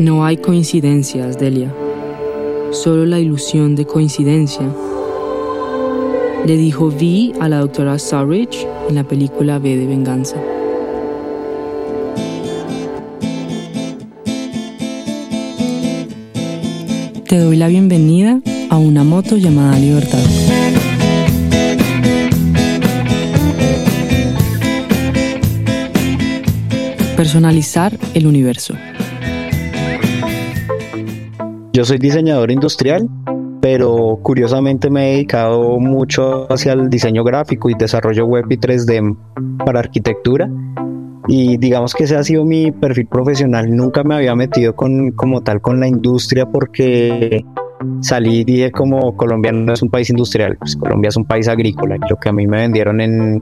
No hay coincidencias, Delia. Solo la ilusión de coincidencia. Le dijo Vi a la doctora Surridge en la película V de Venganza. Te doy la bienvenida a una moto llamada Libertad. Personalizar el universo. Yo soy diseñador industrial, pero curiosamente me he dedicado mucho hacia el diseño gráfico y desarrollo web y 3D para arquitectura. Y digamos que ese ha sido mi perfil profesional. Nunca me había metido con, como tal con la industria porque salí y dije como Colombia no es un país industrial, pues Colombia es un país agrícola. Y lo que a mí me vendieron en,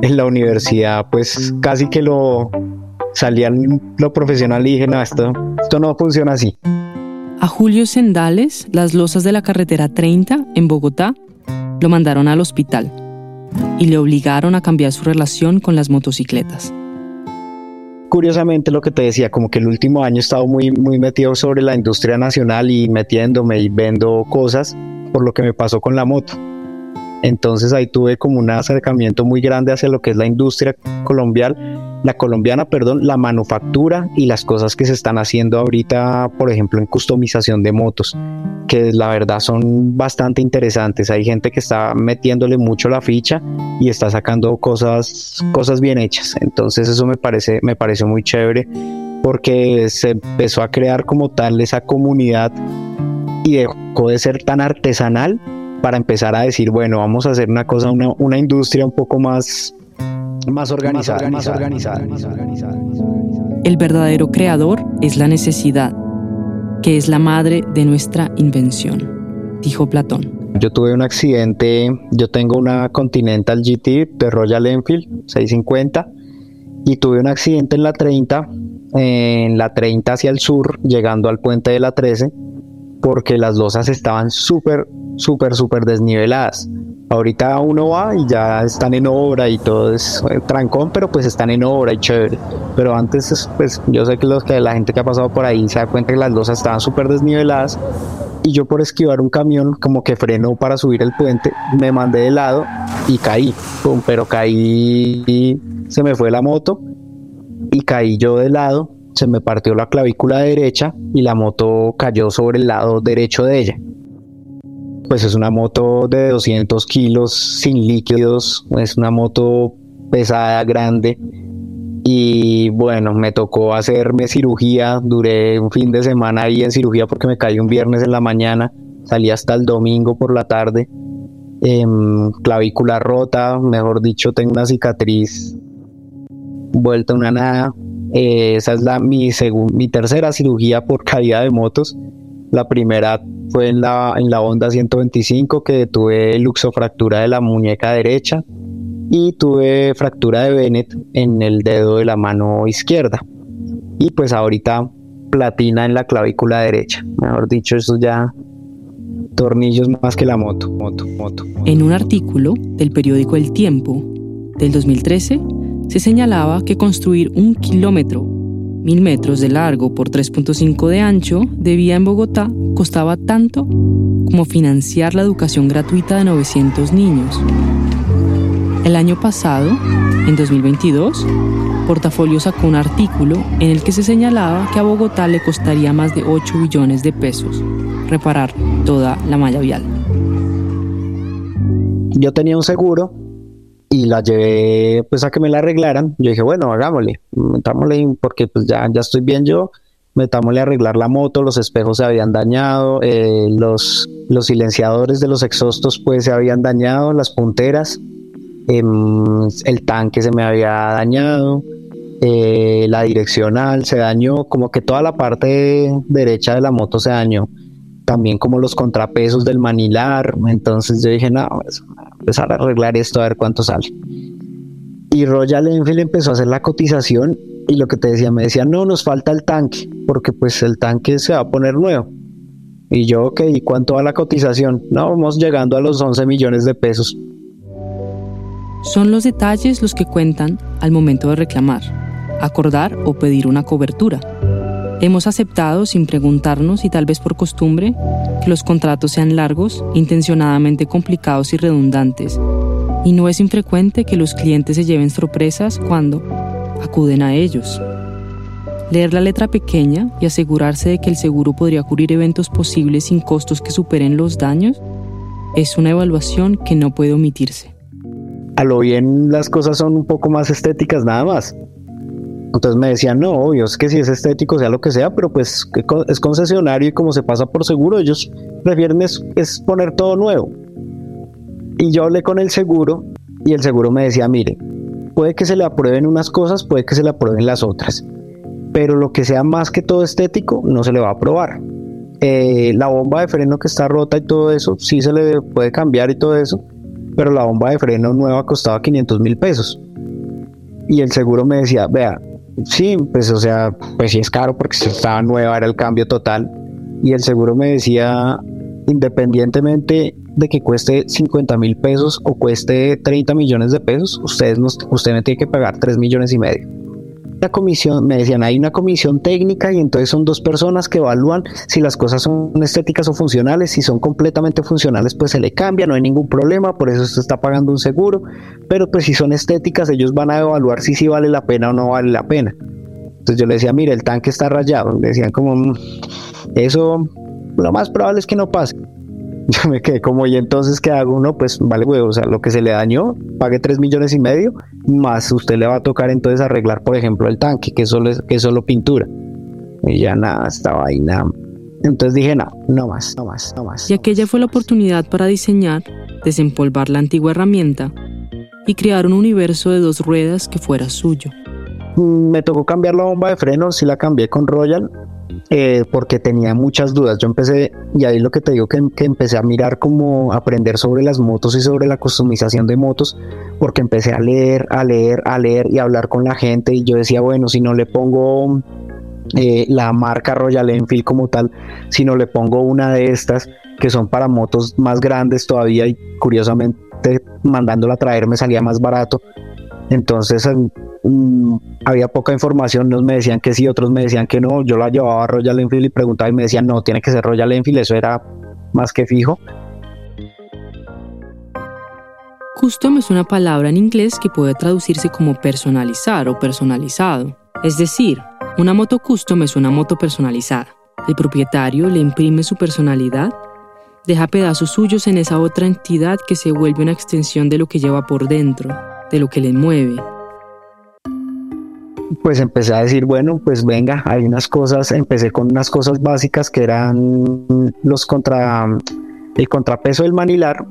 en la universidad, pues casi que lo salí a lo profesional y dije, no, esto, esto no funciona así. A Julio Sendales, las losas de la carretera 30 en Bogotá lo mandaron al hospital y le obligaron a cambiar su relación con las motocicletas. Curiosamente lo que te decía, como que el último año he estado muy, muy metido sobre la industria nacional y metiéndome y vendo cosas por lo que me pasó con la moto. Entonces ahí tuve como un acercamiento muy grande hacia lo que es la industria colombiana la colombiana, perdón, la manufactura y las cosas que se están haciendo ahorita, por ejemplo, en customización de motos, que la verdad son bastante interesantes. Hay gente que está metiéndole mucho la ficha y está sacando cosas, cosas bien hechas. Entonces eso me parece, me pareció muy chévere porque se empezó a crear como tal esa comunidad y dejó de ser tan artesanal para empezar a decir, bueno, vamos a hacer una cosa, una, una industria un poco más más organizada, más organizada, El verdadero creador es la necesidad, que es la madre de nuestra invención, dijo Platón. Yo tuve un accidente, yo tengo una Continental GT de Royal Enfield 650 y tuve un accidente en la 30, en la 30 hacia el sur, llegando al puente de la 13, porque las losas estaban súper, súper, súper desniveladas. Ahorita uno va y ya están en obra y todo es eh, trancón, pero pues están en obra y chévere. Pero antes, pues yo sé que, los, que la gente que ha pasado por ahí se da cuenta que las losas estaban súper desniveladas y yo por esquivar un camión como que frenó para subir el puente, me mandé de lado y caí, pero caí se me fue la moto y caí yo de lado, se me partió la clavícula derecha y la moto cayó sobre el lado derecho de ella pues es una moto de 200 kilos sin líquidos, es una moto pesada, grande. Y bueno, me tocó hacerme cirugía, duré un fin de semana ahí en cirugía porque me caí un viernes en la mañana, salí hasta el domingo por la tarde, em, clavícula rota, mejor dicho, tengo una cicatriz vuelta una nada. Eh, esa es la, mi, mi tercera cirugía por caída de motos. La primera fue en la, en la Honda 125 que tuve luxofractura de la muñeca derecha y tuve fractura de Bennett en el dedo de la mano izquierda. Y pues ahorita platina en la clavícula derecha. Mejor dicho, eso ya tornillos más que la moto, moto, moto. En un artículo del periódico El Tiempo del 2013 se señalaba que construir un kilómetro mil metros de largo por 3.5 de ancho de vía en Bogotá costaba tanto como financiar la educación gratuita de 900 niños. El año pasado, en 2022, Portafolio sacó un artículo en el que se señalaba que a Bogotá le costaría más de 8 billones de pesos reparar toda la malla vial. Yo tenía un seguro y la llevé pues a que me la arreglaran. Yo dije, bueno, hagámosle, metámosle porque pues ya, ya estoy bien yo, metámosle a arreglar la moto, los espejos se habían dañado, eh, los, los silenciadores de los exhaustos pues se habían dañado, las punteras, em, el tanque se me había dañado, eh, la direccional se dañó, como que toda la parte derecha de la moto se dañó también como los contrapesos del manilar. Entonces yo dije, no, pues, empezar a arreglar esto a ver cuánto sale. Y Royal Enfield empezó a hacer la cotización y lo que te decía, me decía, no, nos falta el tanque, porque pues el tanque se va a poner nuevo. Y yo, ok, ¿y cuánto va la cotización? No, vamos llegando a los 11 millones de pesos. Son los detalles los que cuentan al momento de reclamar, acordar o pedir una cobertura. Hemos aceptado, sin preguntarnos y tal vez por costumbre, que los contratos sean largos, intencionadamente complicados y redundantes, y no es infrecuente que los clientes se lleven sorpresas cuando acuden a ellos. Leer la letra pequeña y asegurarse de que el seguro podría cubrir eventos posibles sin costos que superen los daños es una evaluación que no puede omitirse. A lo bien las cosas son un poco más estéticas nada más. Entonces me decían, no, obvio, es que si es estético, sea lo que sea, pero pues es concesionario y como se pasa por seguro, ellos prefieren es, poner todo nuevo. Y yo hablé con el seguro y el seguro me decía, mire, puede que se le aprueben unas cosas, puede que se le aprueben las otras, pero lo que sea más que todo estético no se le va a aprobar. Eh, la bomba de freno que está rota y todo eso, sí se le puede cambiar y todo eso, pero la bomba de freno nueva costaba 500 mil pesos. Y el seguro me decía, vea, Sí, pues o sea, pues sí es caro porque estaba nueva, era el cambio total. Y el seguro me decía, independientemente de que cueste 50 mil pesos o cueste 30 millones de pesos, ustedes usted me tiene que pagar 3 millones y medio la comisión, me decían, hay una comisión técnica y entonces son dos personas que evalúan si las cosas son estéticas o funcionales. Si son completamente funcionales, pues se le cambia, no hay ningún problema, por eso se está pagando un seguro. Pero pues si son estéticas, ellos van a evaluar si sí vale la pena o no vale la pena. Entonces yo le decía, mire, el tanque está rayado. Le decían como, mm, eso lo más probable es que no pase. Yo me quedé como, ¿y entonces qué hago? uno pues vale, güey, o sea, lo que se le dañó, pague 3 millones y medio, más usted le va a tocar entonces arreglar, por ejemplo, el tanque, que solo es, que solo pintura. Y ya nada, estaba ahí, nada. Entonces dije, no, no más, no más, no más. Y aquella fue la oportunidad para diseñar, desempolvar la antigua herramienta y crear un universo de dos ruedas que fuera suyo. Mm, me tocó cambiar la bomba de freno, sí la cambié con Royal, eh, porque tenía muchas dudas. Yo empecé, y ahí lo que te digo, que, que, empecé a mirar como aprender sobre las motos y sobre la customización de motos, porque empecé a leer, a leer, a leer y a hablar con la gente y yo decía, bueno, si no le pongo eh, la marca Royal Enfield como tal, si no le pongo una de estas que son para motos más grandes todavía y curiosamente mandándola a traer me salía más barato. Entonces Mm, había poca información, unos me decían que sí, otros me decían que no, yo la llevaba a Royal Enfield y preguntaba y me decían, no, tiene que ser Royal Enfield, eso era más que fijo. Custom es una palabra en inglés que puede traducirse como personalizar o personalizado. Es decir, una moto custom es una moto personalizada. El propietario le imprime su personalidad, deja pedazos suyos en esa otra entidad que se vuelve una extensión de lo que lleva por dentro, de lo que le mueve, pues empecé a decir, bueno, pues venga, hay unas cosas, empecé con unas cosas básicas que eran los contra, el contrapeso del manilar,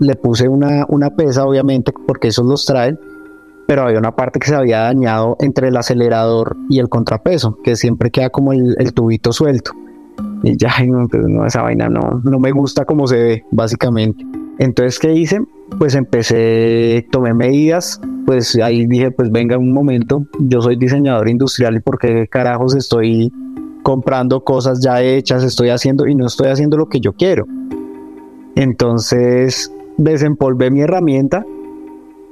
le puse una, una pesa obviamente porque esos los traen, pero había una parte que se había dañado entre el acelerador y el contrapeso, que siempre queda como el, tubito suelto. Y ya, no, esa vaina no, no me gusta como se ve, básicamente. Entonces, ¿qué hice? Pues empecé, tomé medidas, pues ahí dije, pues venga un momento, yo soy diseñador industrial y por qué carajos estoy comprando cosas ya hechas, estoy haciendo y no estoy haciendo lo que yo quiero. Entonces desempolvé mi herramienta,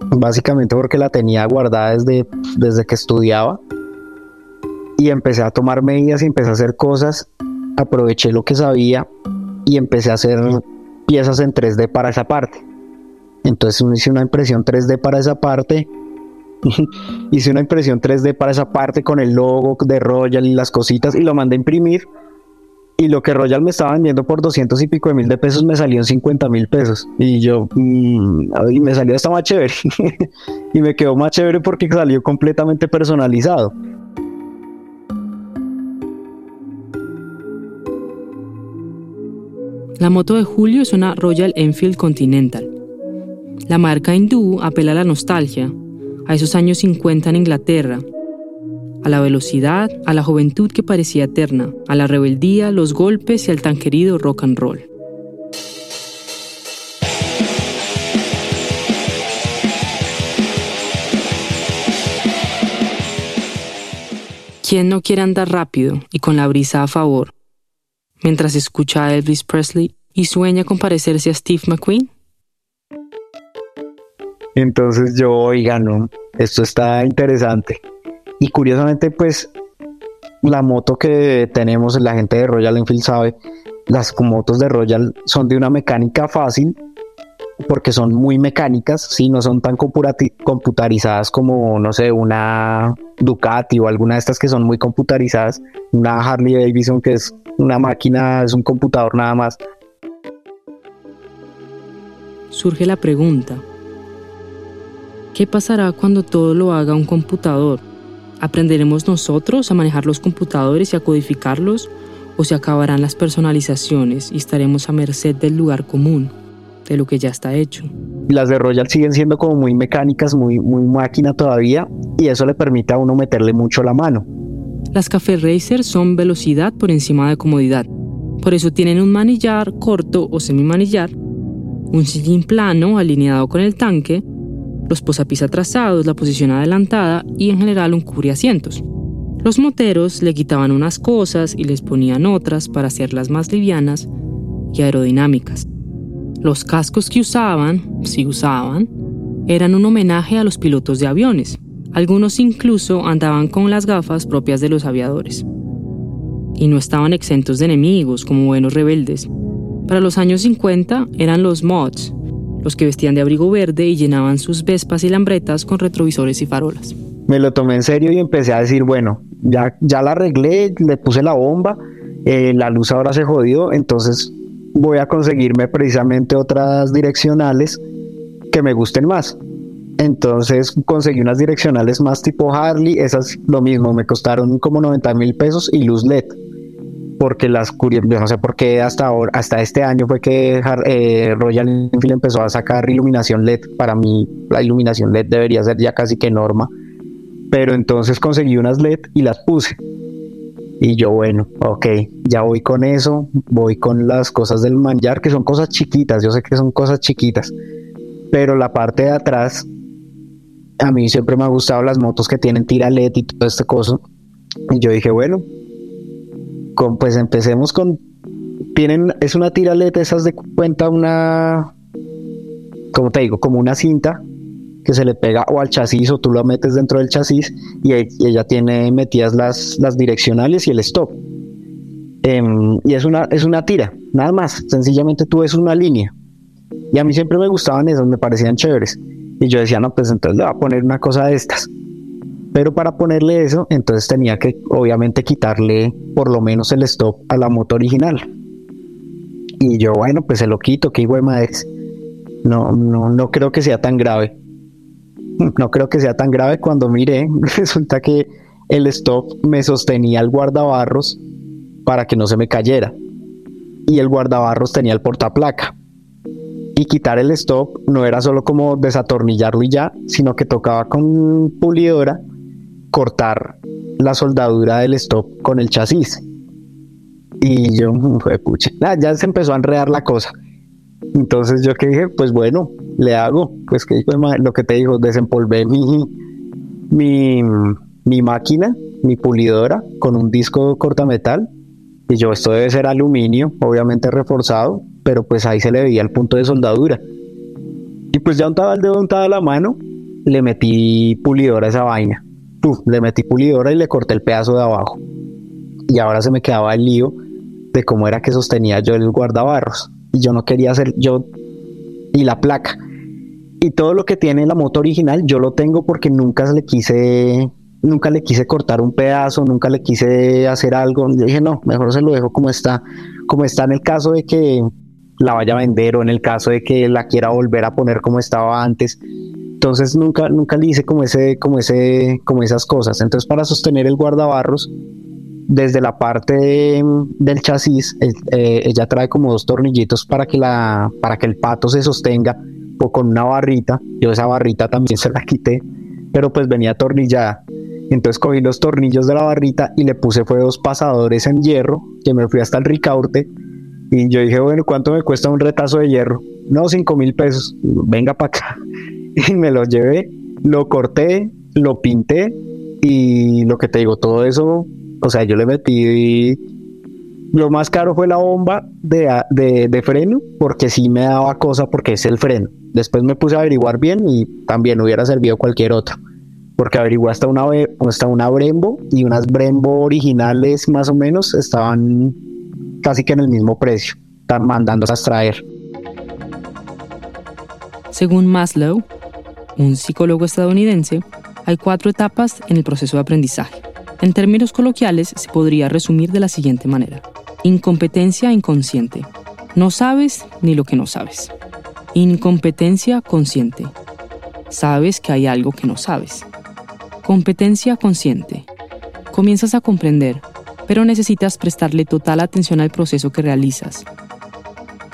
básicamente porque la tenía guardada desde, desde que estudiaba y empecé a tomar medidas y empecé a hacer cosas, aproveché lo que sabía y empecé a hacer piezas en 3D para esa parte. Entonces hice una impresión 3D para esa parte. hice una impresión 3D para esa parte con el logo de Royal y las cositas y lo mandé a imprimir. Y lo que Royal me estaba vendiendo por 200 y pico de mil de pesos me salió en 50 mil pesos. Y yo, mm, y me salió hasta más chévere. y me quedó más chévere porque salió completamente personalizado. La moto de Julio es una Royal Enfield Continental. La marca hindú apela a la nostalgia, a esos años 50 en Inglaterra, a la velocidad, a la juventud que parecía eterna, a la rebeldía, los golpes y al tan querido rock and roll. ¿Quién no quiere andar rápido y con la brisa a favor? mientras escucha a Elvis Presley y sueña con parecerse a Steve McQueen? Entonces yo, oiga, no, esto está interesante. Y curiosamente, pues, la moto que tenemos, la gente de Royal Enfield sabe, las motos de Royal son de una mecánica fácil porque son muy mecánicas, sí, no son tan computarizadas como, no sé, una Ducati o alguna de estas que son muy computarizadas, una Harley Davidson que es una máquina, es un computador nada más. Surge la pregunta, ¿qué pasará cuando todo lo haga un computador? ¿Aprenderemos nosotros a manejar los computadores y a codificarlos? ¿O se acabarán las personalizaciones y estaremos a merced del lugar común? de lo que ya está hecho. Las de Royal siguen siendo como muy mecánicas, muy, muy máquina todavía, y eso le permite a uno meterle mucho la mano. Las Café Racer son velocidad por encima de comodidad. Por eso tienen un manillar corto o semi-manillar, un sillín plano alineado con el tanque, los posapis atrasados, la posición adelantada y en general un cubriasientos. Los moteros le quitaban unas cosas y les ponían otras para hacerlas más livianas y aerodinámicas. Los cascos que usaban, si usaban, eran un homenaje a los pilotos de aviones. Algunos incluso andaban con las gafas propias de los aviadores. Y no estaban exentos de enemigos como buenos rebeldes. Para los años 50 eran los mods, los que vestían de abrigo verde y llenaban sus vespas y lambretas con retrovisores y farolas. Me lo tomé en serio y empecé a decir, bueno, ya, ya la arreglé, le puse la bomba, eh, la luz ahora se jodió, entonces voy a conseguirme precisamente otras direccionales que me gusten más. Entonces conseguí unas direccionales más tipo Harley, esas lo mismo, me costaron como 90 mil pesos y luz LED. Porque las yo no sé por qué hasta ahora, hasta este año fue que eh, Royal Enfield empezó a sacar iluminación LED. Para mí la iluminación LED debería ser ya casi que norma. Pero entonces conseguí unas LED y las puse. Y yo, bueno, ok, ya voy con eso, voy con las cosas del manjar, que son cosas chiquitas, yo sé que son cosas chiquitas, pero la parte de atrás, a mí siempre me ha gustado las motos que tienen tira LED y todo este cosa. Y yo dije, bueno, con, pues empecemos con, tienen, es una tira LED, esas de cuenta una, como te digo, como una cinta que se le pega o al chasis o tú lo metes dentro del chasis y, ella tiene metidas las, las direccionales y el stop. Em, y es una, es una tira, nada más. Sencillamente tú ves una línea. Y a mí siempre me gustaban esas, me parecían chéveres. Y yo decía, no, pues entonces le voy a poner una cosa de estas. Pero para ponerle eso, entonces tenía que obviamente quitarle por lo menos el stop a la moto original. Y yo, bueno, pues se lo quito, qué hijo de No, no, no creo que sea tan grave no creo que sea tan grave cuando miré, resulta que el stop me sostenía el guardabarros para que no se me cayera. Y el guardabarros tenía el portaplaca. Y quitar el stop no era solo como desatornillarlo y ya, sino que tocaba con pulidora cortar la soldadura del stop con el chasis. Y yo, pucha, ya se empezó a enredar la cosa. Entonces yo que dije, pues bueno, le hago, pues que lo que te digo, desempolvé mi, mi, mi máquina, mi pulidora con un disco cortametal y yo esto debe ser aluminio, obviamente reforzado, pero pues ahí se le veía el punto de soldadura. Y pues ya untaba el dedo, untaba la mano, le metí pulidora a esa vaina. Le metí pulidora y le corté el pedazo de abajo. Y ahora se me quedaba el lío de cómo era que sostenía yo el guardabarros. Y yo no quería hacer, yo, y la placa. Y todo lo que tiene la moto original yo lo tengo porque nunca le quise nunca le quise cortar un pedazo, nunca le quise hacer algo. Yo dije, no, mejor se lo dejo como está, como está en el caso de que la vaya a vender o en el caso de que la quiera volver a poner como estaba antes. Entonces nunca, nunca le hice como ese, como ese, como esas cosas. Entonces para sostener el guardabarros, desde la parte del chasis, eh, ella trae como dos tornillitos para que la, para que el pato se sostenga con una barrita. Yo esa barrita también se la quité, pero pues venía atornillada. Entonces cogí los tornillos de la barrita y le puse fue dos pasadores en hierro, que me fui hasta el Ricaurte. Y yo dije, bueno, ¿cuánto me cuesta un retazo de hierro? No, cinco mil pesos. Venga para acá. Y me lo llevé, lo corté, lo pinté y lo que te digo, todo eso, o sea, yo le metí lo más caro fue la bomba de, de, freno, porque sí me daba cosa porque es el freno. Después me puse a averiguar bien y también hubiera servido cualquier otro. porque averigué hasta una, hasta una Brembo y unas Brembo originales más o menos estaban casi que en el mismo precio, están mandando a extraer. Según Maslow, un psicólogo estadounidense, hay cuatro etapas en el proceso de aprendizaje. En términos coloquiales, se podría resumir de la siguiente manera. Incompetencia inconsciente. No sabes ni lo que no sabes. Incompetencia consciente. Sabes que hay algo que no sabes. Competencia consciente. Comienzas a comprender, pero necesitas prestarle total atención al proceso que realizas.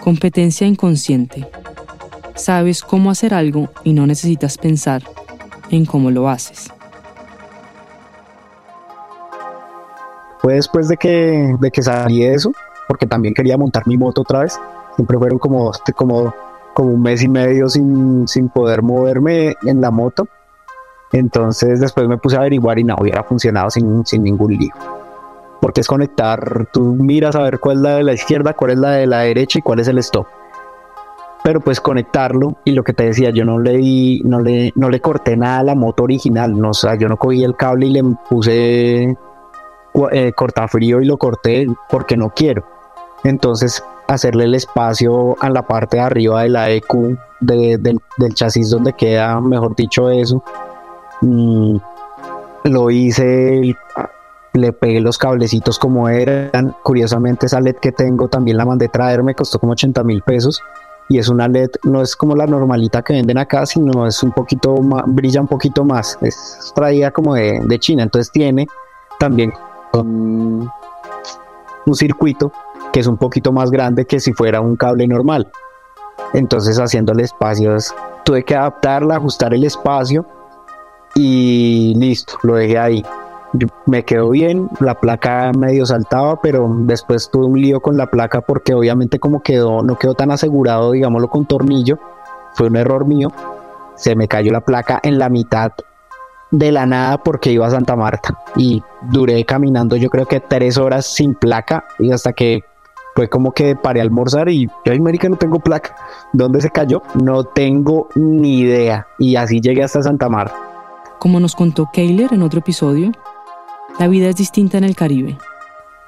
Competencia inconsciente. Sabes cómo hacer algo y no necesitas pensar en cómo lo haces. Fue después de que, de que salí de eso, porque también quería montar mi moto otra vez. Siempre fueron como, como, como un mes y medio sin, sin poder moverme en la moto. Entonces después me puse a averiguar y no hubiera funcionado sin, sin ningún lío. Porque es conectar, tú miras a ver cuál es la de la izquierda, cuál es la de la derecha y cuál es el stop pero pues conectarlo y lo que te decía, yo no le di, no le, no le corté nada a la moto original, no, o sea, yo no cogí el cable y le puse eh, cortafrío y lo corté porque no quiero. Entonces, hacerle el espacio a la parte de arriba de la EQ del chasis donde queda, mejor dicho, eso. Mm, lo hice, le pegué los cablecitos como eran. Curiosamente, esa LED que tengo también la mandé traer, me costó como 80 mil pesos y es una LED, no es como la normalita que venden acá, sino es un poquito más, brilla un poquito más, es traída como de, de China, entonces tiene también un, un circuito que es un poquito más grande que si fuera un cable normal. Entonces haciéndole espacios, tuve que adaptarla, ajustar el espacio y listo, lo dejé ahí me quedó bien, la placa medio saltaba, pero después tuve un lío con la placa porque obviamente como quedó, no quedó tan asegurado, digámoslo, con tornillo, fue un error mío, se me cayó la placa en la mitad de la nada porque iba a Santa Marta y duré caminando yo creo que tres horas sin placa y hasta que fue como que paré a almorzar y yo, América, no tengo placa. ¿Dónde se cayó? No tengo ni idea. Y así llegué hasta Santa Marta. Como nos contó Kayler en otro episodio, la vida es distinta en el Caribe.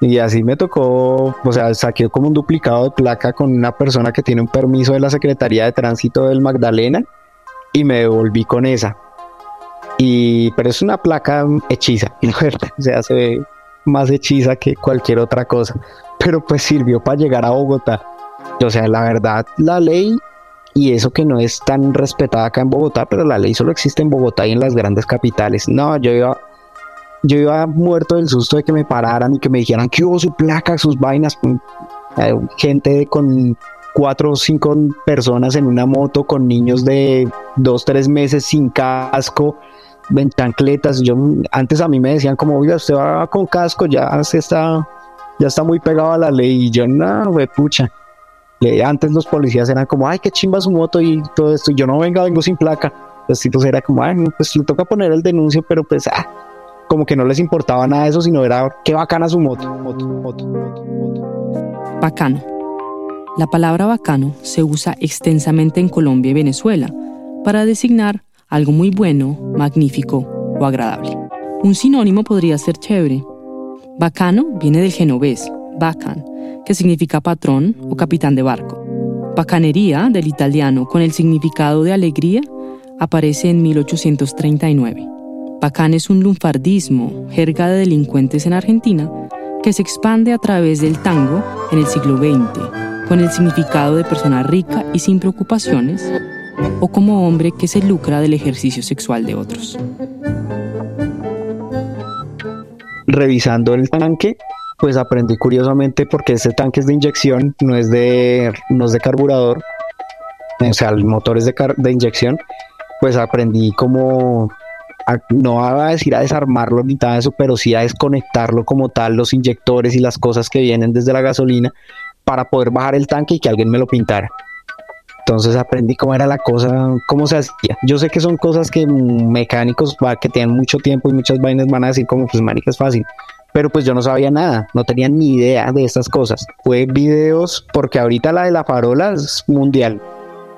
Y así me tocó, o sea, saqué como un duplicado de placa con una persona que tiene un permiso de la Secretaría de Tránsito del Magdalena y me devolví con esa. Y, pero es una placa hechiza, o sea, se ve más hechiza que cualquier otra cosa. Pero pues sirvió para llegar a Bogotá. O sea, la verdad, la ley, y eso que no es tan respetada acá en Bogotá, pero la ley solo existe en Bogotá y en las grandes capitales. No, yo iba yo iba muerto del susto de que me pararan y que me dijeran que hubo su placa, sus vainas. Eh, gente con cuatro o cinco personas en una moto con niños de dos, tres meses sin casco, en. Yo antes a mí me decían como, oiga, usted va con casco, ya se está, ya está muy pegado a la ley. Y yo, no, we pucha. Antes los policías eran como, ay, qué chimba su moto y todo esto. Y yo no venga, vengo sin placa. Los tipos era como, ay, pues le toca poner el denuncio, pero pues, ah, como que no les importaba nada de eso, sino era qué bacana su moto. Bacano. La palabra bacano se usa extensamente en Colombia y Venezuela para designar algo muy bueno, magnífico o agradable. Un sinónimo podría ser chévere. Bacano viene del genovés, bacan, que significa patrón o capitán de barco. Bacanería, del italiano, con el significado de alegría, aparece en 1839. Bacán es un lunfardismo, jerga de delincuentes en Argentina, que se expande a través del tango en el siglo XX, con el significado de persona rica y sin preocupaciones, o como hombre que se lucra del ejercicio sexual de otros. Revisando el tanque, pues aprendí curiosamente porque este tanque es de inyección, no es de, no es de carburador, o sea, el motor es de, de inyección, pues aprendí como no va a decir a desarmarlo ni nada de eso, pero sí a desconectarlo como tal, los inyectores y las cosas que vienen desde la gasolina para poder bajar el tanque y que alguien me lo pintara. Entonces aprendí cómo era la cosa, cómo se hacía. Yo sé que son cosas que mecánicos que tienen mucho tiempo y muchas vainas van a decir como pues marica es fácil. Pero pues yo no sabía nada, no tenía ni idea de estas cosas. Fue videos porque ahorita la de la farola es mundial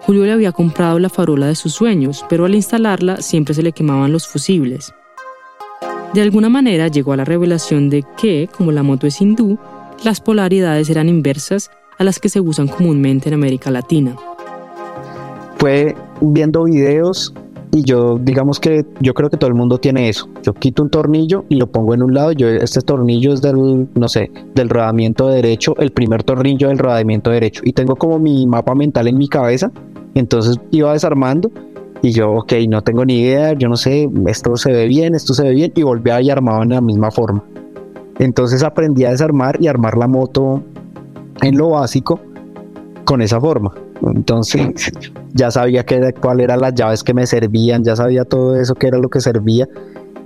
Julio le había comprado la farola de sus sueños, pero al instalarla siempre se le quemaban los fusibles. De alguna manera llegó a la revelación de que, como la moto es hindú, las polaridades eran inversas a las que se usan comúnmente en América Latina. Fue viendo videos y yo digamos que yo creo que todo el mundo tiene eso. Yo quito un tornillo y lo pongo en un lado. Yo este tornillo es del no sé, del rodamiento derecho, el primer tornillo del rodamiento derecho y tengo como mi mapa mental en mi cabeza. Entonces iba desarmando y yo, ok, no tengo ni idea, yo no sé, esto se ve bien, esto se ve bien y volví a y armaba en la misma forma. Entonces aprendí a desarmar y armar la moto en lo básico con esa forma. Entonces ya sabía que, cuál eran las llaves que me servían, ya sabía todo eso, que era lo que servía.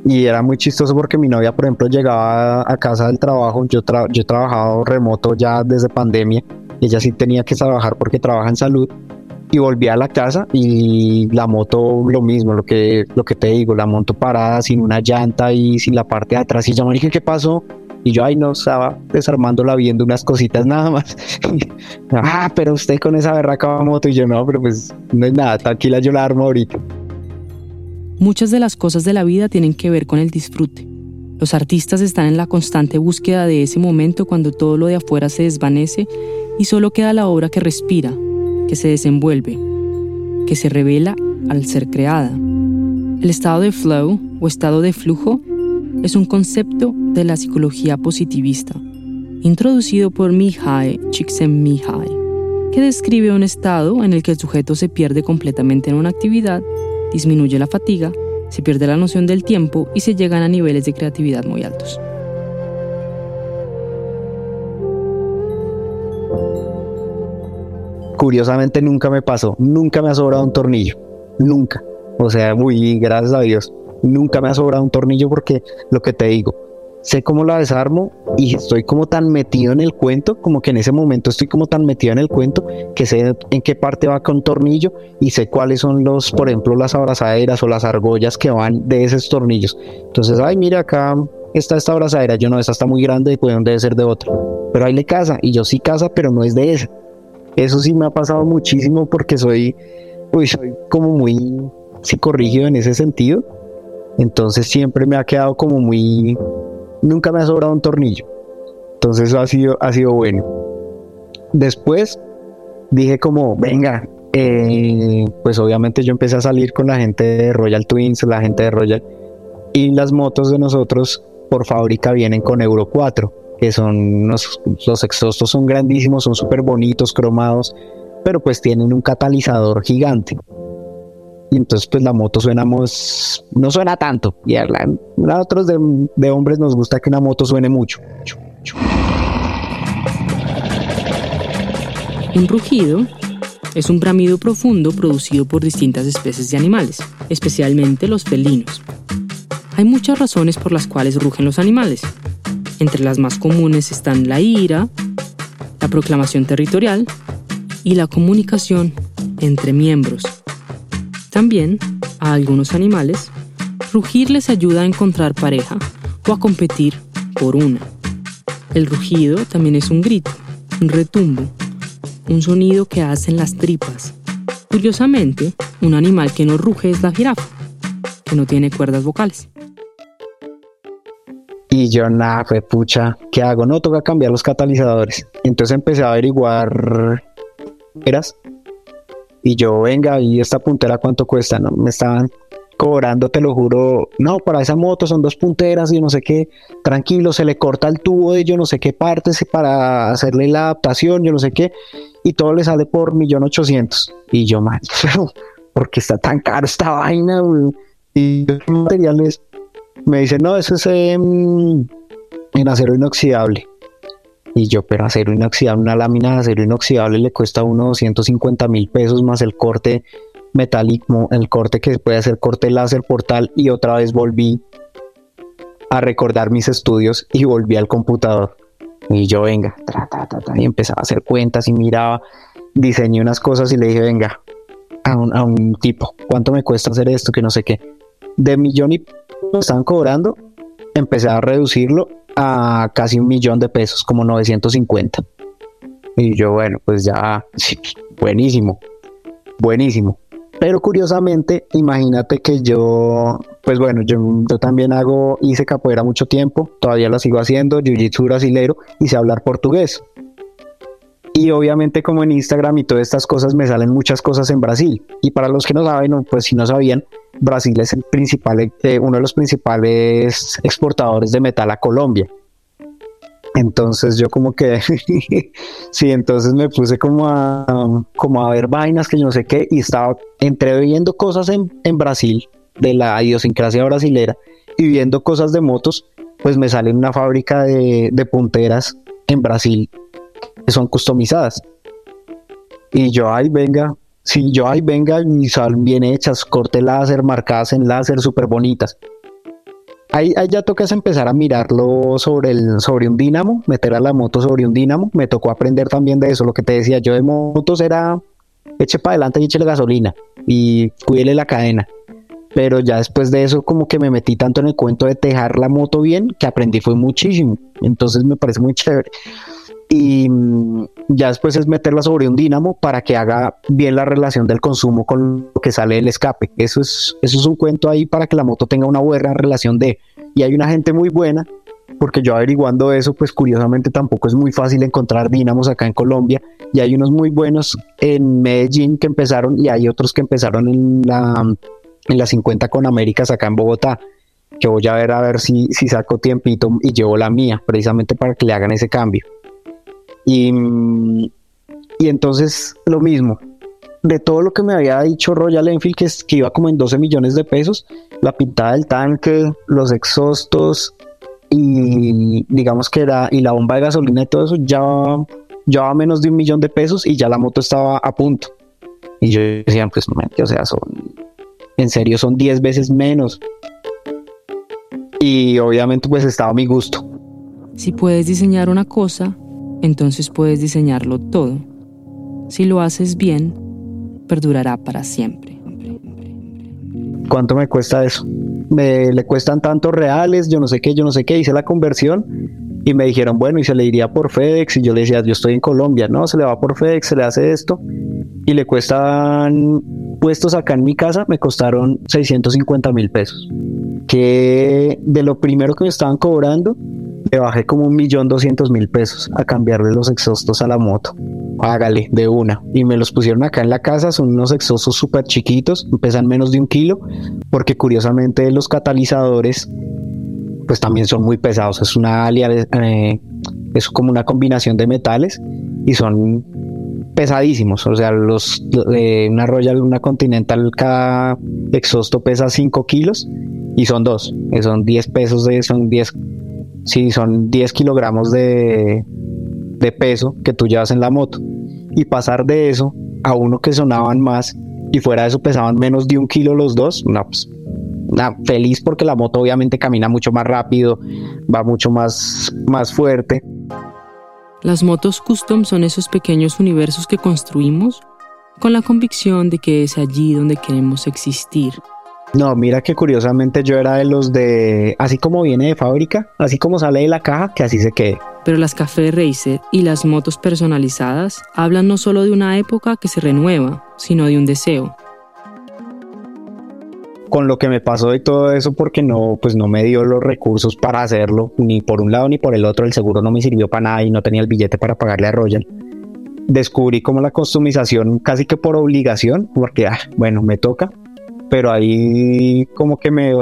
Y era muy chistoso porque mi novia, por ejemplo, llegaba a casa del trabajo, yo, yo he trabajado remoto ya desde pandemia, ella sí tenía que trabajar porque trabaja en salud, y volví a la casa y la moto lo mismo, lo que, lo que te digo, la moto parada sin una llanta y sin la parte de atrás y yo me dije, ¿qué pasó? Y yo, ay, no, estaba desarmándola viendo unas cositas nada más. ah, pero usted con esa berraca moto. Y yo, no, pero pues no es nada, tranquila, yo la armo ahorita. Muchas de las cosas de la vida tienen que ver con el disfrute. Los artistas están en la constante búsqueda de ese momento cuando todo lo de afuera se desvanece y solo queda la obra que respira, que se desenvuelve, que se revela al ser creada. El estado de flow o estado de flujo es un concepto de la psicología positivista, introducido por Mihai Csikszentmihalyi, que describe un estado en el que el sujeto se pierde completamente en una actividad, disminuye la fatiga, se pierde la noción del tiempo y se llegan a niveles de creatividad muy altos. Curiosamente nunca me pasó, nunca me ha sobrado un tornillo, nunca. O sea, muy gracias a Dios nunca me ha sobrado un tornillo porque lo que te digo, sé cómo la desarmo y estoy como tan metido en el cuento, como que en ese momento estoy como tan metido en el cuento que sé en qué parte va con tornillo y sé cuáles son los, por ejemplo, las abrazaderas o las argollas que van de esos tornillos. Entonces, ay, mira acá está esta abrazadera, yo no, esa está muy grande, pues debe ser de otra. Pero ahí le casa y yo sí casa, pero no es de esa. Eso sí me ha pasado muchísimo porque soy, uy, soy como muy psicorrígido en ese sentido entonces siempre me ha quedado como muy... Nunca me ha sobrado un tornillo. Entonces eso ha sido, ha sido bueno. Después dije como, venga, eh, pues obviamente yo empecé a salir con la gente de Royal Twins, la gente de Royal, y las motos de nosotros por fábrica vienen con Euro 4, que son los, los exhaustos son grandísimos, son súper bonitos, cromados, pero pues tienen un catalizador gigante y entonces pues la moto suena no suena tanto y a, nosotros de, de, hombres nos gusta que una moto suene mucho. Un rugido es un bramido profundo producido por distintas especies de animales, especialmente los felinos. Hay muchas razones por las cuales rugen los animales. Entre las más comunes están la ira, la proclamación territorial y la comunicación entre miembros. También, a algunos animales, rugir les ayuda a encontrar pareja o a competir por una. El rugido también es un grito, un retumbo, un sonido que hacen las tripas. Curiosamente, un animal que no ruge es la jirafa, que no tiene cuerdas vocales. Y yo, nada, pucha, ¿qué hago? No, toca cambiar los catalizadores. Entonces empecé a averiguar. ¿Eras? Y yo, venga, ¿y esta puntera cuánto cuesta? No, me estaban cobrando, te lo juro, no, para esa moto son dos punteras y no sé qué, tranquilo, se le corta el tubo de yo no sé qué partes para hacerle la adaptación, yo no sé qué, y todo le sale por millón ochocientos. Y yo, man, ¿por qué está tan caro esta vaina? Y materiales, me dicen, no, eso es en acero inoxidable. Y yo, pero acero inoxidable, una lámina de acero inoxidable le cuesta a uno 250 mil pesos más el corte metálico, el corte que puede hacer corte láser portal. Y otra vez volví a recordar mis estudios y volví al computador. Y yo, venga, y empezaba a hacer cuentas y miraba, diseñé unas cosas y le dije, venga, a un, a un tipo, ¿cuánto me cuesta hacer esto? Que no sé qué. De millón y me estaban cobrando, empecé a reducirlo a casi un millón de pesos, como 950. Y yo, bueno, pues ya, buenísimo. buenísimo. Pero curiosamente, imagínate que yo, pues bueno, yo, también hago, hice capoeira mucho tiempo, todavía lo sigo haciendo, jiu-jitsu brasilero y sé hablar portugués. Y obviamente como en Instagram y todas estas cosas me salen muchas cosas en Brasil. Y para los que no saben, pues si no sabían, Brasil es el principal, eh, uno de los principales exportadores de metal a Colombia. Entonces yo como que, sí, entonces me puse como a, como a ver vainas que yo no sé qué y estaba entre viendo cosas en, en Brasil, de la idiosincrasia brasilera, y viendo cosas de motos, pues me sale una fábrica de, de punteras en Brasil que son customizadas. Y yo, ay, venga, si yo, ay, venga, y salen bien hechas, corte láser, marcadas en láser, súper bonitas. Ahí, ya tocas empezar a mirarlo sobre, el, sobre un dínamo, meter a la moto sobre un dínamo. Me tocó aprender también de eso. Lo que te decía yo de motos era eche para adelante y la gasolina y cuídele la cadena. Pero ya después de eso, como que me metí tanto en el cuento de tejar la moto bien que aprendí fue muchísimo. Entonces me parece muy chévere y mm, ya después es meterla sobre un dínamo para que haga bien la relación del consumo con lo que sale del escape. Eso es, eso es un cuento ahí para que la moto tenga una buena relación de... Y hay una gente muy buena, porque yo averiguando eso, pues curiosamente tampoco es muy fácil encontrar dínamos acá en Colombia. Y hay unos muy buenos en Medellín que empezaron y hay otros que empezaron en la, en la 50 con Américas acá en Bogotá que voy a ver a ver si, si saco tiempito y llevo la mía, precisamente para que le hagan ese cambio. Y, y entonces lo mismo, de todo lo que me había dicho Royal Enfield, que, es, que iba como en 12 millones de pesos, la pintada del tanque, los exhaustos y digamos que era, y la bomba de gasolina y todo eso, ya llevaba menos de un millón de pesos y ya la moto estaba a punto. Y yo decía, pues no, o sea, son, en serio son 10 veces menos. Y obviamente pues estaba a mi gusto. Si puedes diseñar una cosa, entonces puedes diseñarlo todo. Si lo haces bien, perdurará para siempre. ¿Cuánto me cuesta eso? Me le cuestan tantos reales, yo no sé qué, yo no sé qué, hice la conversión y me dijeron, bueno, y se le iría por FedEx y yo le decía, yo estoy en Colombia, no, se le va por FedEx, se le hace esto y le cuestan puestos acá en mi casa, me costaron 650 mil pesos, que de lo primero que me estaban cobrando, le bajé como un millón doscientos mil pesos a cambiarle los exhaustos a la moto. Hágale, de una. Y me los pusieron acá en la casa, son unos exhaustos súper chiquitos, pesan menos de un kilo, porque curiosamente los catalizadores, pues también son muy pesados. Es una eh, es como una combinación de metales y son pesadísimos. O sea, los de una Royal, una Continental, cada exhausto pesa 5 kilos y son dos. Son 10 pesos de, son 10 si son 10 kilogramos de, peso que tú llevas en la moto. Y pasar de eso a uno que sonaban más y fuera de eso pesaban menos de un kilo los dos, no, pues, feliz porque la moto obviamente camina mucho más rápido, va mucho más, más fuerte. Las motos custom son esos pequeños universos que construimos con la convicción de que es allí donde queremos existir no, mira que curiosamente yo era de los de, así como viene de fábrica, así como sale de la caja, que así se quede. Pero las Café Racer y las motos personalizadas hablan no solo de una época que se renueva, sino de un deseo. Con lo que me pasó y todo eso, porque no, pues no me dio los recursos para hacerlo, ni por un lado ni por el otro, el seguro no me sirvió para nada y no tenía el billete para pagarle a Royal. Descubrí como la customización casi que por obligación, porque, ah, bueno, me toca, pero ahí como que me,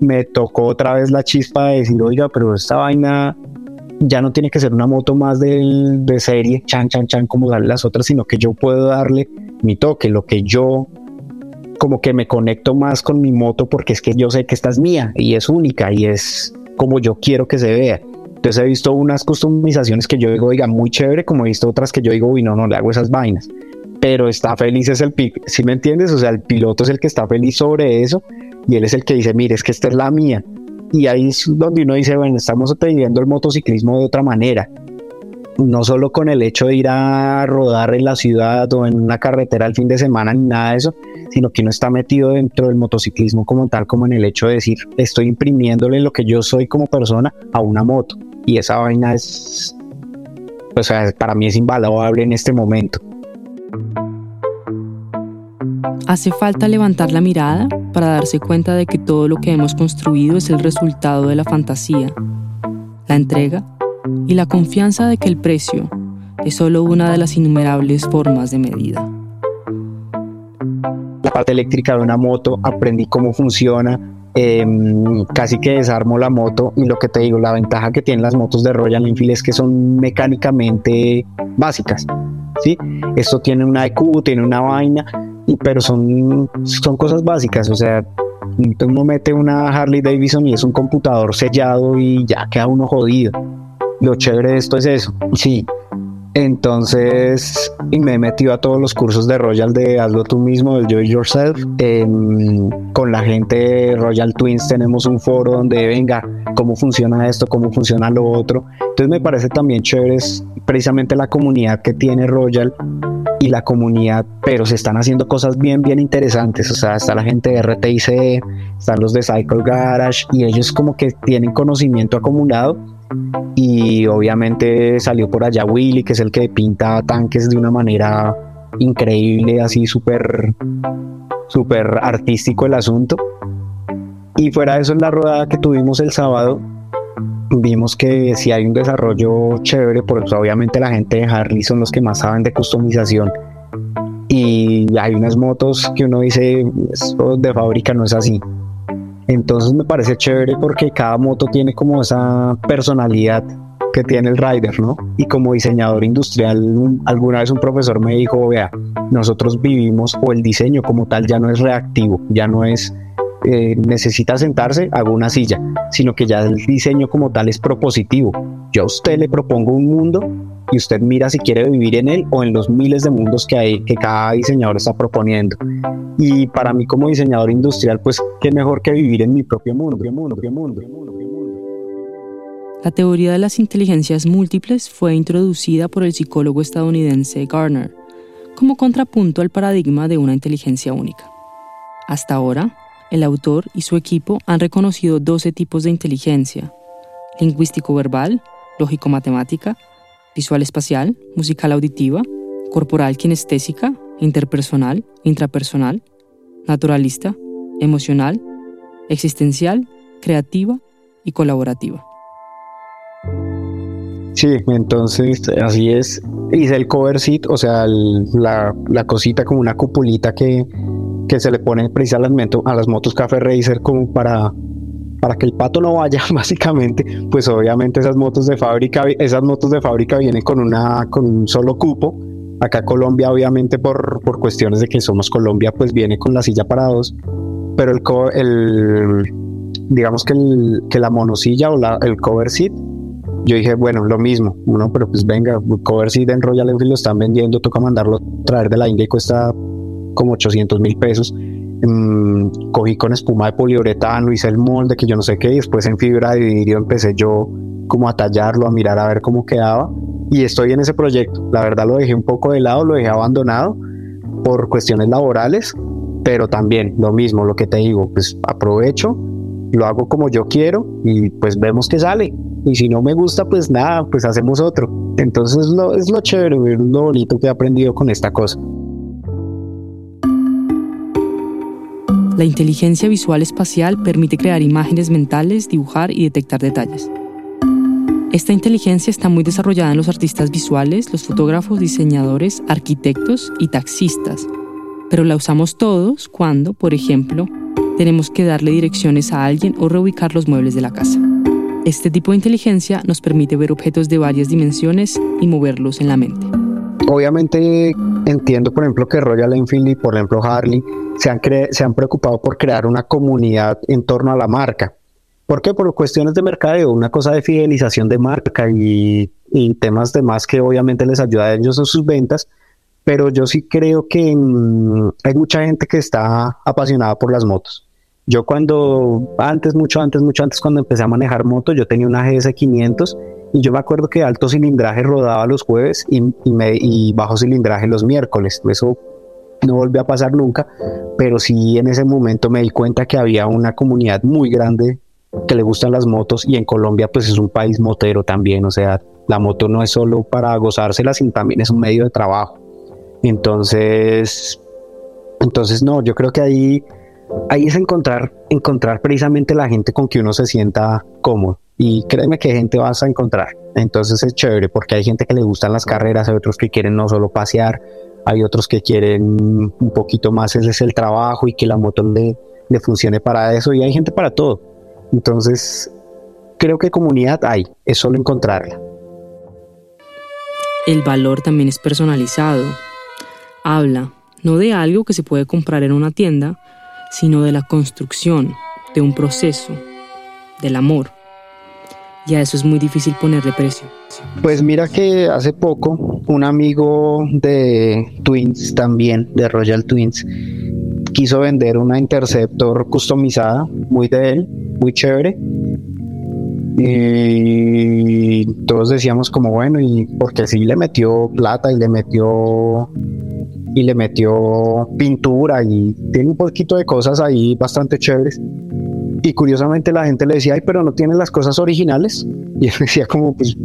me tocó otra vez la chispa de decir, oiga, pero esta vaina ya no tiene que ser una moto más de, de serie, chan, chan, chan, como darle las otras, sino que yo puedo darle mi toque, lo que yo como que me conecto más con mi moto porque es que yo sé que esta es mía y es única y es como yo quiero que se vea. Entonces he visto unas customizaciones que yo digo, oiga, muy chévere, como he visto otras que yo digo, uy, no, no le hago esas vainas pero está feliz es el piloto, ¿sí me entiendes? O sea, el piloto es el que está feliz sobre eso y él es el que dice, mire, es que esta es la mía. Y ahí es donde uno dice, bueno, estamos viviendo el motociclismo de otra manera. No solo con el hecho de ir a rodar en la ciudad o en una carretera el fin de semana ni nada de eso, sino que uno está metido dentro del motociclismo como tal, como en el hecho de decir, estoy imprimiéndole lo que yo soy como persona a una moto. Y esa vaina es, sea, para mí es invaluable en este momento. Hace falta levantar la mirada para darse cuenta de que todo lo que hemos construido es el resultado de la fantasía, la entrega y la confianza de que el precio es solo una de las innumerables formas de medida. La parte eléctrica de una moto, aprendí cómo funciona, em, casi que desarmo la moto y lo que te digo, la ventaja que tienen las motos de Royal Enfield es que son mecánicamente básicas. ¿Sí? Esto tiene una EQ, tiene una vaina, pero son, son cosas básicas, o sea, uno mete una Harley Davidson y es un computador sellado y ya queda uno jodido. Lo chévere de esto es eso, sí. Entonces, y me he metido a todos los cursos de Royal de hazlo tú mismo, del Do Yourself. con la gente de Royal Twins tenemos un foro donde venga cómo funciona esto, cómo funciona lo otro. Entonces me parece también chévere precisamente la comunidad que tiene Royal y la comunidad, pero se están haciendo cosas bien, bien interesantes. O sea, está la gente de RTIC, están los de Cycle Garage y ellos como que tienen conocimiento acumulado. Y obviamente salió por allá Willy, que es el que pinta tanques de una manera increíble, así súper, súper artístico el asunto. Y fuera de eso, en la rodada que tuvimos el sábado, vimos que si hay un desarrollo chévere, pues obviamente la gente de Harley son los que más saben de customización. Y hay unas motos que uno dice, de fábrica no es así. Entonces me parece chévere porque cada moto tiene como esa personalidad que tiene el rider, ¿no? Y como diseñador industrial, alguna vez un profesor me dijo, vea, nosotros vivimos o el diseño como tal ya no es reactivo, ya no es eh, necesita sentarse, hago una silla, sino que ya el diseño como tal es propositivo. Yo a usted le propongo un mundo y usted mira si quiere vivir en él o en los miles de mundos que hay que cada diseñador está proponiendo. Y para mí como diseñador industrial, pues qué mejor que vivir en mi propio mundo, mundo, mundo. La teoría de las inteligencias múltiples fue introducida por el psicólogo estadounidense Garner como contrapunto al paradigma de una inteligencia única. Hasta ahora, el autor y su equipo han reconocido 12 tipos de inteligencia, lingüístico-verbal, lógico-matemática, visual-espacial, musical-auditiva, corporal-kinestésica, interpersonal, intrapersonal, naturalista, emocional, existencial, creativa y colaborativa. Sí, entonces así es. Hice el cover seat, o sea, la, la, cosita como una cupulita que, que se le pone precisamente a las motos Café Racer como para, para que el pato no vaya, básicamente, pues obviamente esas motos de fábrica, esas motos de fábrica vienen con una, con un solo cupo. Acá Colombia, obviamente, por, por cuestiones de que somos Colombia, pues viene con la silla para dos. Pero el, el digamos que, el, que la monosilla o la, el cover seat, yo dije, bueno, lo mismo, uno, pero pues venga, cover seat en Royal Enfield lo están vendiendo, toca mandarlo traer de la India y cuesta como 800 mil pesos. Mm, cogí con espuma de poliuretano, hice el molde que yo no sé qué, y después en fibra de vidrio empecé yo como a tallarlo, a mirar a ver cómo quedaba. Y estoy en ese proyecto. La verdad lo dejé un poco de lado, lo dejé abandonado por cuestiones laborales, pero también lo mismo, lo que te digo, pues aprovecho, lo hago como yo quiero y pues vemos que sale. Y si no me gusta, pues nada, pues hacemos otro. Entonces lo, es lo chévere, es lo bonito que he aprendido con esta cosa. La inteligencia visual espacial permite crear imágenes mentales, dibujar y detectar detalles. Esta inteligencia está muy desarrollada en los artistas visuales, los fotógrafos, diseñadores, arquitectos y taxistas, pero la usamos todos cuando, por ejemplo, tenemos que darle direcciones a alguien o reubicar los muebles de la casa. Este tipo de inteligencia nos permite ver objetos de varias dimensiones y moverlos en la mente. Obviamente entiendo, por ejemplo, que Royal Enfield y, por ejemplo, Harley se han, se han preocupado por crear una comunidad en torno a la marca. ¿Por qué? Por cuestiones de mercadeo, una cosa de fidelización de marca y, temas de más que obviamente les ayuda a ellos en sus ventas, pero yo sí creo que hay mucha gente que está apasionada por las motos. Yo cuando, antes, mucho antes, mucho antes, cuando empecé a manejar motos, yo tenía una GS500 y yo me acuerdo que alto cilindraje rodaba los jueves y, y bajo cilindraje los miércoles. Eso no volvió a pasar nunca, pero sí en ese momento me di cuenta que había una comunidad muy grande que le gustan las motos y en Colombia pues es un país motero también, o sea, la moto no es solo para gozársela, sino también es un medio de trabajo. Entonces, Entonces, no, yo creo que ahí, ahí es encontrar, encontrar precisamente la gente con que uno se sienta cómodo. Y créeme que gente vas a encontrar. Entonces es chévere porque hay gente que le gustan las carreras, hay otros que quieren no solo pasear, hay otros que quieren un poquito más ese es el trabajo y que la moto le, le funcione para eso y hay gente para todo. Entonces creo que comunidad hay, es solo encontrarla. El valor también es personalizado. Habla no de algo que se puede comprar en una tienda, sino de la construcción, de un proceso, del amor. Y a eso es muy difícil ponerle precio. Pues mira que hace poco un amigo de Twins también, de Royal Twins, quiso vender una Interceptor customizada, muy de él, muy chévere. Y todos decíamos como bueno, y porque sí le metió plata y le metió y le metió pintura y tiene un poquito de cosas ahí bastante chéveres. Y curiosamente la gente le decía, ay, pero no tiene las cosas originales. Y él decía como, pues,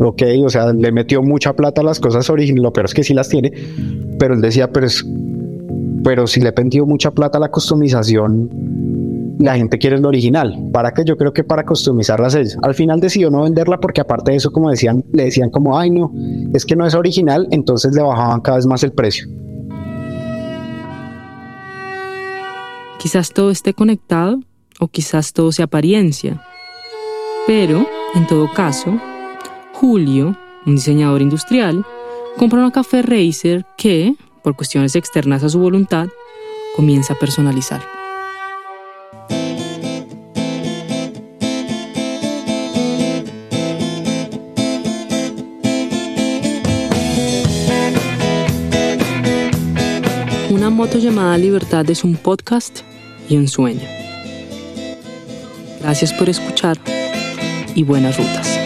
ok, o sea, le metió mucha plata a las cosas originales, lo peor es que sí las tiene, pero él decía, pero es, pero si le metió mucha plata a la customización, la gente quiere el original. ¿Para qué? Yo creo que para customizarlas ellos. Al final decidió no venderla porque aparte de eso, como decían, le decían como, ay no, es que no es original, entonces le bajaban cada vez más el precio. Quizás todo esté conectado o quizás todo sea apariencia. Pero, en todo caso, Julio, un diseñador industrial, compra una café Racer que, por cuestiones externas a su voluntad, comienza a personalizar. Una moto llamada Libertad es un podcast y un sueño. Gracias por escuchar y buenas rutas.